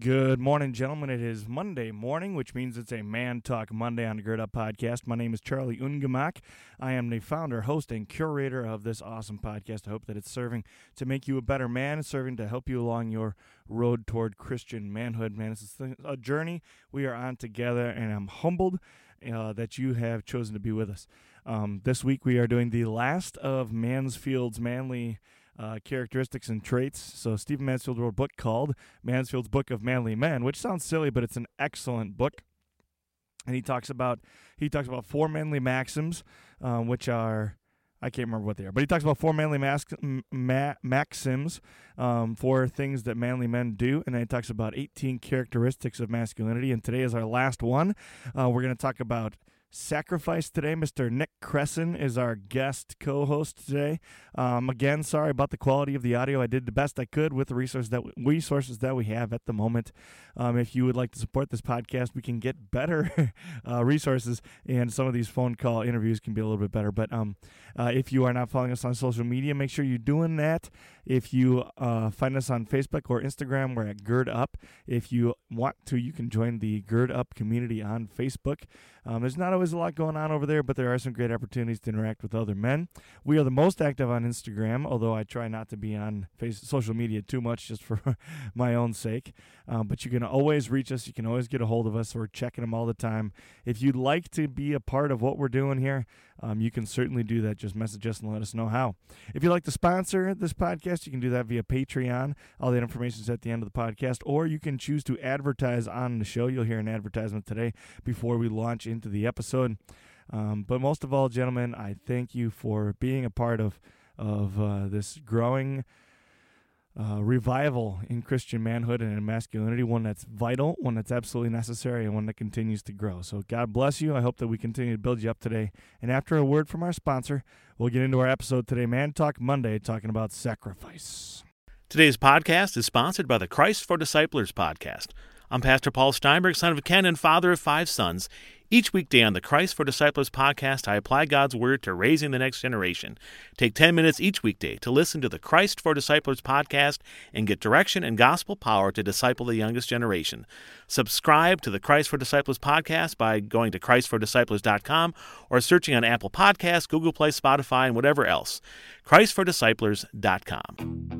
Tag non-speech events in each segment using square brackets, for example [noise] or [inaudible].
Good morning, gentlemen. It is Monday morning, which means it's a Man Talk Monday on the Gird Up podcast. My name is Charlie Ungemak. I am the founder, host, and curator of this awesome podcast. I hope that it's serving to make you a better man, serving to help you along your road toward Christian manhood. Man, it's a journey we are on together, and I'm humbled uh, that you have chosen to be with us. Um, this week, we are doing the last of Mansfield's manly uh, characteristics and traits. So Stephen Mansfield wrote a book called Mansfield's Book of Manly Men, which sounds silly, but it's an excellent book. And he talks about he talks about four manly maxims, um, which are I can't remember what they are, but he talks about four manly mas- ma- maxims, um, for things that manly men do, and then he talks about 18 characteristics of masculinity. And today is our last one. Uh, we're going to talk about sacrifice today. Mr. Nick Cresson is our guest co host today. Um, again, sorry about the quality of the audio. I did the best I could with the resources that, resources that we have at the moment. Um, if you would like to support this podcast, we can get better [laughs] uh, resources, and some of these phone call interviews can be a little bit better. But um, uh, if you are not following us on social media, make sure you're doing that. If you uh, find us on Facebook or Instagram, we're at Gird Up. If you want to, you can join the Gird Up community on Facebook. Um, there's not always a lot going on over there, but there are some great opportunities to interact with other men. We are the most active on Instagram, although I try not to be on face- social media too much just for [laughs] my own sake. Um, but you can always reach us. You can always get a hold of us. We're checking them all the time. If you'd like to be a part of what we're doing here, um, you can certainly do that. Just message us and let us know how. If you'd like to sponsor this podcast, you can do that via Patreon. All that information is at the end of the podcast, or you can choose to advertise on the show. You'll hear an advertisement today before we launch into the episode. Um, but most of all, gentlemen, I thank you for being a part of of uh, this growing uh, revival in Christian manhood and in masculinity, one that's vital, one that's absolutely necessary, and one that continues to grow. So, God bless you. I hope that we continue to build you up today. And after a word from our sponsor, we'll get into our episode today, Man Talk Monday, talking about sacrifice. Today's podcast is sponsored by the Christ for Disciples podcast. I'm Pastor Paul Steinberg, son of Ken and father of five sons. Each weekday on the Christ for Disciples podcast, I apply God's Word to raising the next generation. Take 10 minutes each weekday to listen to the Christ for Disciples podcast and get direction and gospel power to disciple the youngest generation. Subscribe to the Christ for Disciples podcast by going to ChristForDisciples.com or searching on Apple Podcasts, Google Play, Spotify, and whatever else. ChristForDisciples.com.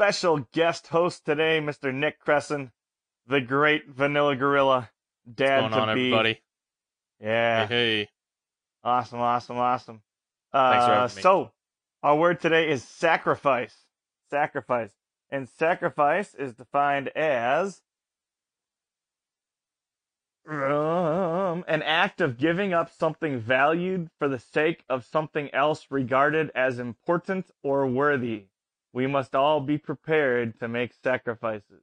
special guest host today, Mr. Nick Cresson, the great Vanilla Gorilla, dad What's going to on, be. everybody? Yeah, Hey, hey. awesome, awesome, awesome. Thanks for Uh, having me. so, our word today is sacrifice. Sacrifice, and sacrifice is defined as um, an act of giving up something valued for the sake of something else regarded as important or worthy. We must all be prepared to make sacrifices.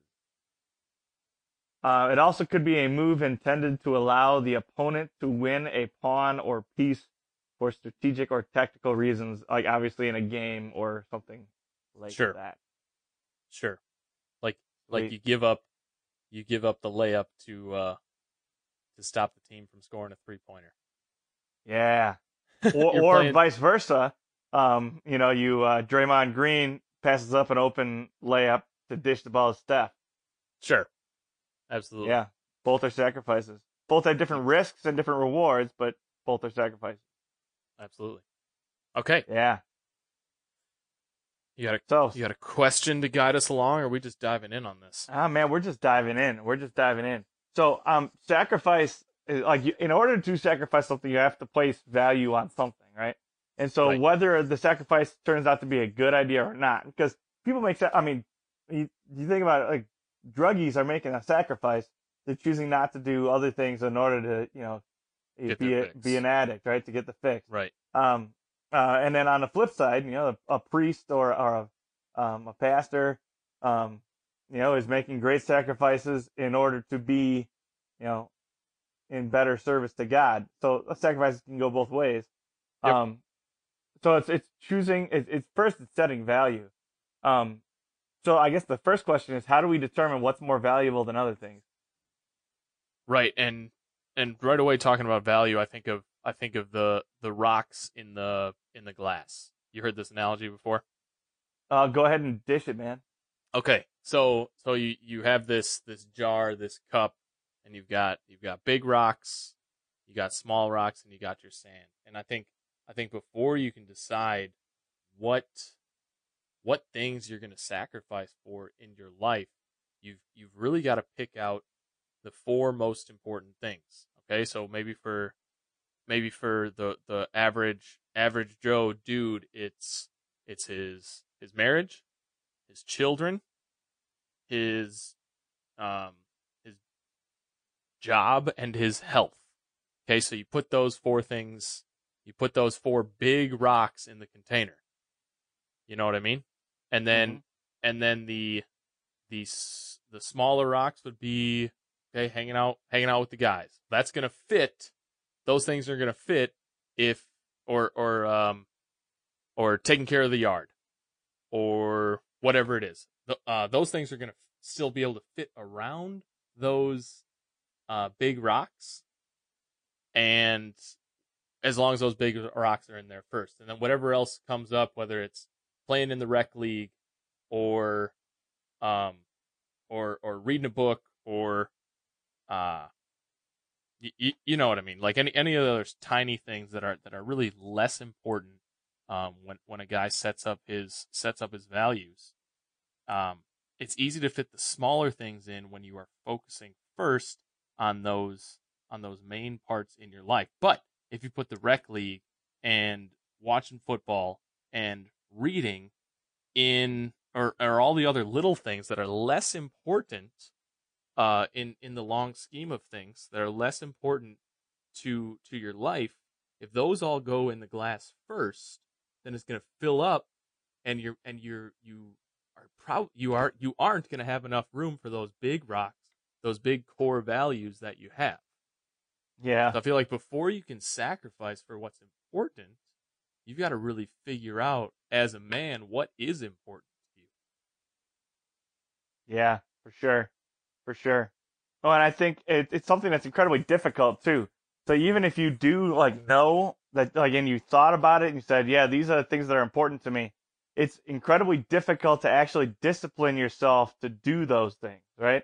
Uh, it also could be a move intended to allow the opponent to win a pawn or piece for strategic or tactical reasons, like obviously in a game or something like Sure. that. Sure. Like like you give up you give up the layup to uh to stop the team from scoring a three pointer. Yeah. [laughs] Or, or vice versa. Um, you know, you uh, Draymond Green passes up an open layup to dish the ball to Steph. Sure. Absolutely. Yeah, both are sacrifices. Both have different risks and different rewards, but both are sacrifices. Absolutely. Okay. Yeah. You got a So, you got a question to guide us along or are we just diving in on this? ah, man, we're just diving in. We're just diving in. So, um, sacrifice is like you, in order to sacrifice something, you have to place value on something, right? And so, Right. whether the sacrifice turns out to be a good idea or not, because people make. I mean, you, you think about it, like druggies are making a sacrifice. They're choosing not to do other things in order to, you know, Get be a, fix. be an addict, right? To get the fix. Right. Um, uh, and then on the flip side, you know, a, a priest or or a, um, a pastor, um, you know, is making great sacrifices in order to be, you know, in better service to God. So a sacrifices can go both ways. Yep. Um, so it's it's choosing. It, it's first it's setting value. Um, so I guess the first question is how do we determine what's more valuable than other things? Right, and and right away talking about value, I think of I think of the the rocks in the in the glass. You heard this analogy before? Uh, go ahead and dish it, man. Okay, so so you you have this this jar, this cup, and you've got you've got big rocks, you got small rocks, and you got your sand. And I think I think before you can decide what what things you're going to sacrifice for in your life, you've you've really got to pick out the four most important things. Okay, so maybe for maybe for the the average average Joe dude, it's it's his his marriage, his children, his um his job and his health. Okay, so you put those four things, you put those four big rocks in the container. You know what I mean? And then Mhm. and then the the the smaller rocks would be okay hanging out hanging out with the guys. That's going to fit those things are going to fit if or or um or taking care of the yard or whatever it is. Th- Uh, those things are going to still be able to fit around those uh, big rocks, and as long as those big rocks are in there first, and then whatever else comes up, whether it's playing in the rec league or um or or reading a book or uh you, you know what I mean? Like any any of those tiny things that are that are really less important um when when a guy sets up his sets up his values um it's easy to fit the smaller things in when you are focusing first on those on those main parts in your life. But if you put the rec league and watching football and reading in or, or all the other little things that are less important uh, in in the long scheme of things that are less important to to your life if those all go in the glass first then it's going to fill up and you're and you're you are proud you are you aren't going to have enough room for those big rocks those big core values that you have Yeah. so I feel like before you can sacrifice for what's important, you've got to really figure out as a man what is important to you. Yeah, for sure, for sure. Oh, and I think it, it's something that's incredibly difficult too. So even if you do like know that, like, and you thought about it and you said, yeah, these are the things that are important to me, it's incredibly difficult to actually discipline yourself to do those things, right?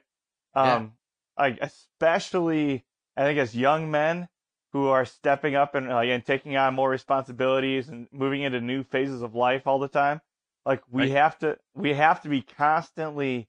Yeah. Um, like especially, I think as young men who are stepping up and like and taking on more responsibilities and moving into new phases of life all the time, like we Right. have to we have to be constantly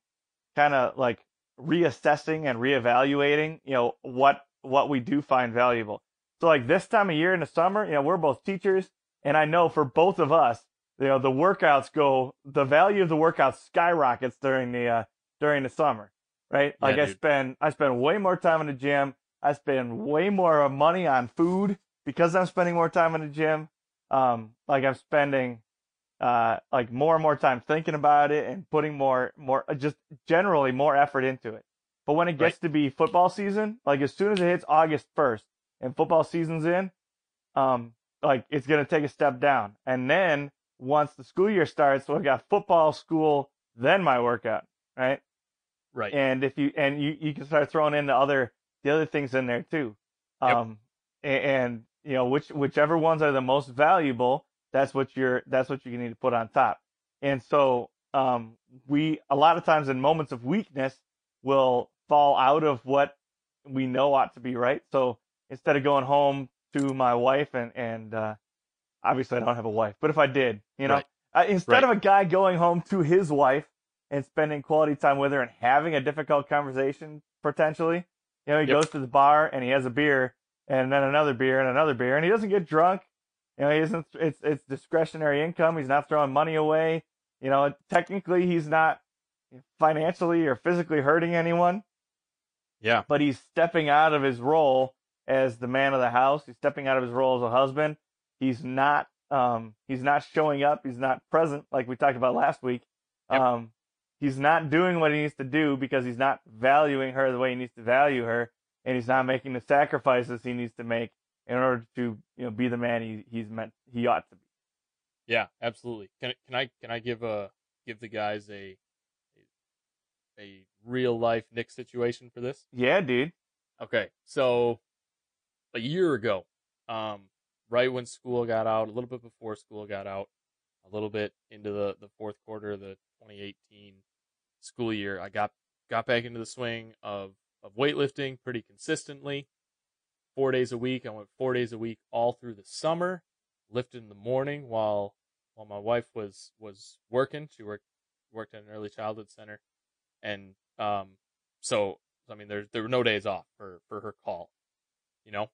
kind of like reassessing and reevaluating, you know, what what we do find valuable. So like this time of year in the summer, you know, we're both teachers and I know for both of us, you know, the workouts go the value of the workouts skyrockets during the uh during the summer, right? Yeah, like I spend I spend way more time in the gym. I spend way more money on food because I'm spending more time in the gym. Um like I'm spending uh, like more and more time thinking about it and putting more, more, uh, just generally more effort into it. But when it gets to be football season, like as soon as it hits August 1st and football season's in, um, like it's going to take a step down. And then once the school year starts, so I got football, school, then my workout, right? Right. And if you, and you, you can start throwing in the other, the other things in there too. Yep. Um, a- and, you know, which, whichever ones are the most valuable, that's what you're that's what you need to put on top and so um we a lot of times in moments of weakness will fall out of what we know ought to be right so instead of going home to my wife and and uh obviously i don't have a wife but if i did you know Right. uh, instead Right. of a guy going home to his wife and spending quality time with her and having a difficult conversation potentially you know he Yep. goes to the bar and he has a beer and then another beer and another beer and he doesn't get drunk you know, he isn't. It's it's discretionary income. He's not throwing money away. You know, technically he's not financially or physically hurting anyone, yeah. but he's stepping out of his role as the man of the house. He's stepping out of his role as a husband. He's not. Um, he's not showing up. He's not present like we talked about last week. Yep. Um, he's not doing what he needs to do because he's not valuing her the way he needs to value her, and he's not making the sacrifices he needs to make in order to you know be the man he, he's meant he ought to be. Yeah, absolutely. Can can I can I give a give the guys a a, a real life Nick situation for this? Yeah, dude. Okay, so a year ago, um, right when school got out, a little bit before school got out, a little bit into the, the fourth quarter of the 2018 school year, I got got back into the swing of of weightlifting pretty consistently, four days a week. I went four days a week all through the summer, lifted in the morning while while my wife was was working. She worked worked at an early childhood center, and um, so I mean, there there were no days off for for her call, you know,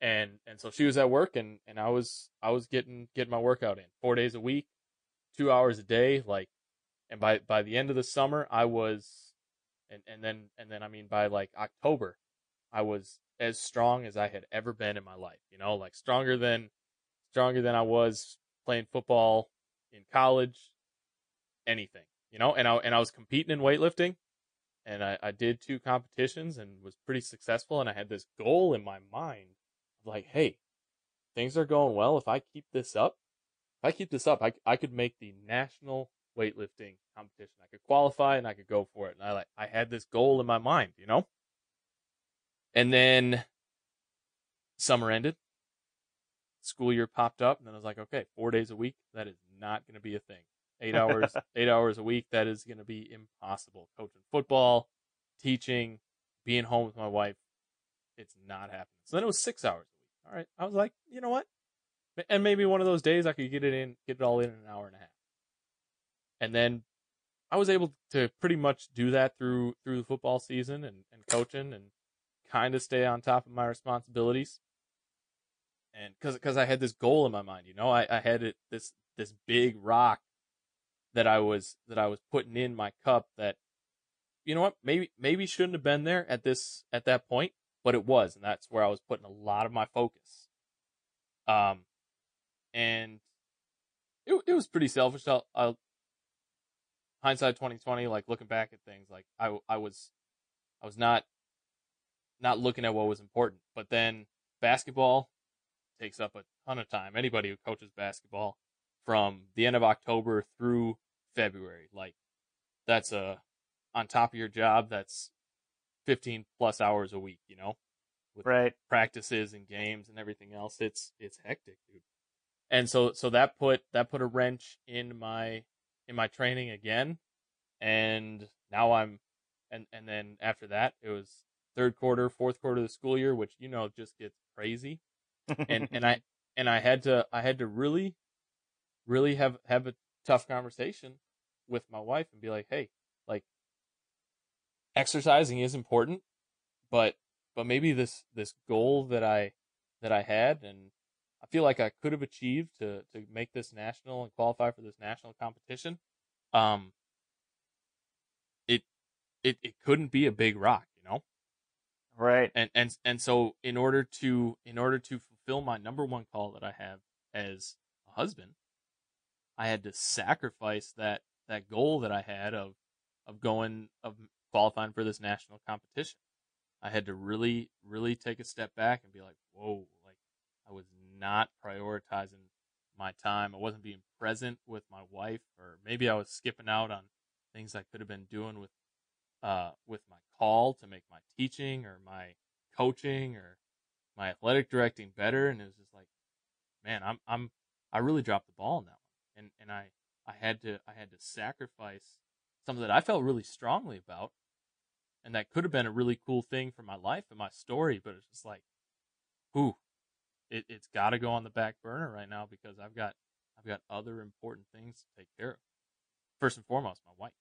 and and so she was at work, and and I was I was getting getting my workout in four days a week, two hours a day, like, and by by the end of the summer, I was, and and then and then I mean by like October, I was as strong as I had ever been in my life, you know, like stronger than stronger than I was playing football in college, anything, you know, and I and I was competing in weightlifting and I, I did two competitions and was pretty successful and I had this goal in my mind of like, hey, things are going well. If I keep this up, if I keep this up, I, I could make the national weightlifting competition. I could qualify and I could go for it. And I like I had this goal in my mind, you know? And then summer ended. School year popped up and then I was like, okay, four days a week, that is not gonna be a thing eight hours [laughs] eight hours a week that is going to be impossible coaching football teaching being home with my wife it's not happening so then it was six hours a week all right i was like you know what and maybe one of those days i could get it in get it all in an hour and a half and then i was able to pretty much do that through through the football season and, and coaching and kind of stay on top of my responsibilities. And because because i had this goal in my mind you know? I, I had it this this big rock that I was that I was putting in my cup that you know what? Maybe maybe shouldn't have been there at this at that point but it was and that's where I was putting a lot of my focus. Um and it it was pretty selfish I'll, I'll hindsight 2020 like looking back at things like I I was I was not not looking at what was important but then basketball takes up a ton of time anybody who coaches basketball from the end of October through February. Like that's a on top of your job. That's 15 plus hours a week, you know, with Right. practices and games and everything else. It's, it's hectic, dude. And so, so that put, that put a wrench in my, in my training again. And now I'm, and, and then after that, it was third quarter, fourth quarter of the school year, which, you know, just gets crazy. And, and I, [laughs] and I had to, I had to really, really have, have a tough conversation with my wife and be like, hey, like exercising is important, but but maybe this this goal that I that I had and I feel like I could have achieved to to make this national and qualify for this national competition. Um it it it couldn't be a big rock, you know? right. and and and so in order to in order to fulfill my number one call that I have as a husband, I had to sacrifice that that goal that I had of of going of qualifying for this national competition. I had to really really take a step back and be like, whoa, like I was not prioritizing my time. I wasn't being present with my wife, or maybe I was skipping out on things I could have been doing with uh, with my call to make my teaching or my coaching or my athletic directing better. And it was just like, man, I'm, I'm, I really dropped the ball in that one. And, and I, I had to, I had to sacrifice something that I felt really strongly about. And that could have been a really cool thing for my life and my story, but it's just like, whew, it, it's got to go on the back burner right now because I've got, I've got other important things to take care of. First and foremost, my wife.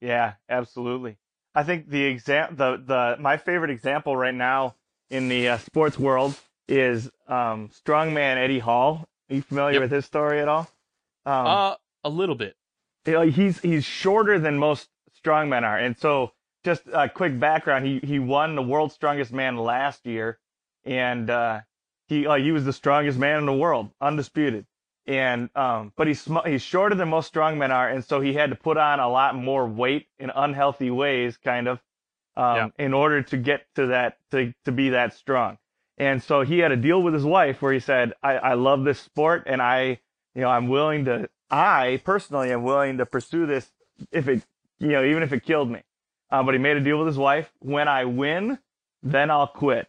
Yeah, absolutely. I think the exam the the my favorite example right now in the uh, sports world is um, strongman Eddie Hall. Are you familiar Yep. with his story at all? Um, Uh, a little bit. he's he's shorter than most strongmen are, and so just a quick background: he he won the world's strongest man last year, and uh, he uh, he was the strongest man in the world, undisputed. and um, but he's sm- he's shorter than most strongmen are, and so he had to put on a lot more weight in unhealthy ways, kind of, um, in order to get to that to to be that strong. And so he had a deal with his wife where he said, I, I love this sport and I, you know, I'm willing to, I personally am willing to pursue this if it, you know, even if it killed me. Uh, but he made a deal with his wife. When I win, then I'll quit.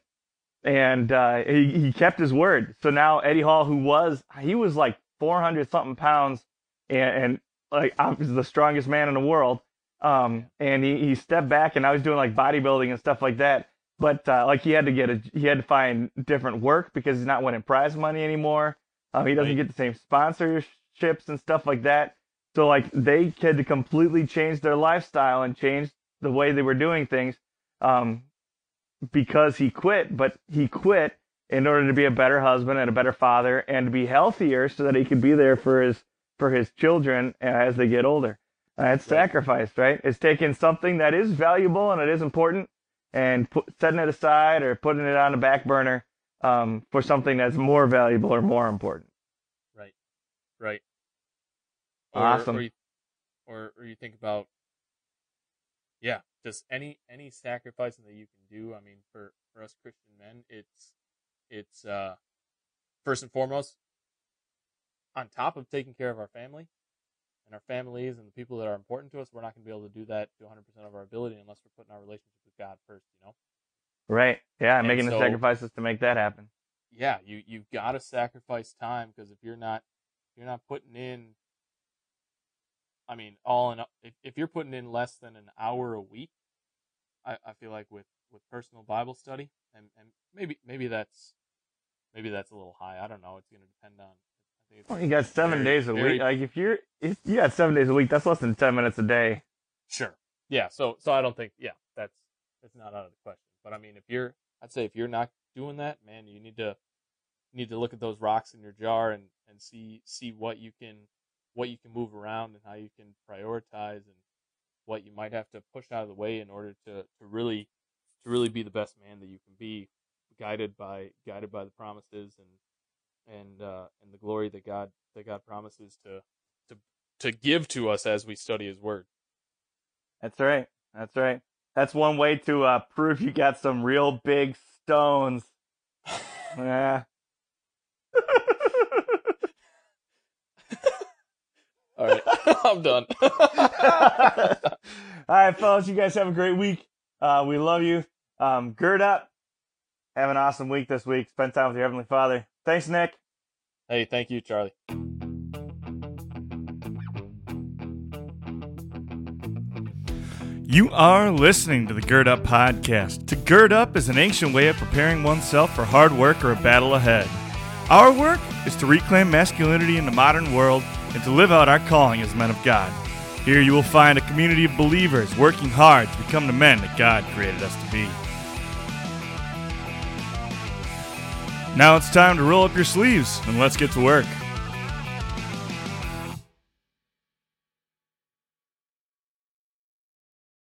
And, uh, he, he kept his word. So now Eddie Hall, who was, he was like 400 something pounds and, and like, I was the strongest man in the world. Um, and he, he stepped back and I was doing like bodybuilding and stuff like that but uh, like he had to get a he had to find different work because he's not winning prize money anymore. Um, he doesn't get the same sponsorships and stuff like that. So like they had to completely change their lifestyle and change the way they were doing things um, because he quit. But he quit in order to be a better husband and a better father and to be healthier so that he could be there for his for his children as they get older. Uh, it's Right. sacrifice, right? It's taking something that is valuable and it is important and put, setting it aside or putting it on the back burner um, for something that's more valuable or more important. Right. Right. Or, Awesome. Or you, or, or you think about, yeah, just any any sacrificing that you can do. I mean, for for us Christian men, it's it's uh first and foremost on top of taking care of our family and our families and the people that are important to us. We're not going to be able to do that to 100 percent of our ability unless we're putting our relationship with God first. You know. Right. Yeah, And making the sacrifices to make that happen. yeah, you you've got to sacrifice time because if you're not you're not putting in, I mean, all in if if you're putting in less than an hour a week, I, I feel like with with personal Bible study and and maybe maybe that's maybe that's a little high. I don't know. It's going to depend on. I think it's Well, you got seven very- days a very- week. Like if you're if you got seven days a week, that's less than ten minutes a day. Sure. Yeah. So so I don't think yeah that's that's not out of the question. But I mean, if you're I'd say if you're not doing that, man, you need to you need to look at those rocks in your jar and and see see what you can what you can move around and how you can prioritize and what you might have to push out of the way in order to to really to really be the best man that you can be guided by guided by the promises and and uh and the glory that God that God promises to to to give to us as we study his word. That's right. That's right. That's one way to uh, prove you got some real big stones. [laughs] Yeah. All right, [laughs] I'm done. [laughs] All right, fellas, you guys have a great week. Uh, we love you. Um, gird up. Have an awesome week this week. Spend time with your Heavenly Father. Thanks, Nick. hey, thank you, Charlie. You are listening to the Gird Up Podcast. To gird up is an ancient way of preparing oneself for hard work or a battle ahead. Our work is to reclaim masculinity in the modern world and to live out our calling as men of God. Here you will find a community of believers working hard to become the men that God created us to be. Now it's time to roll up your sleeves and let's get to work.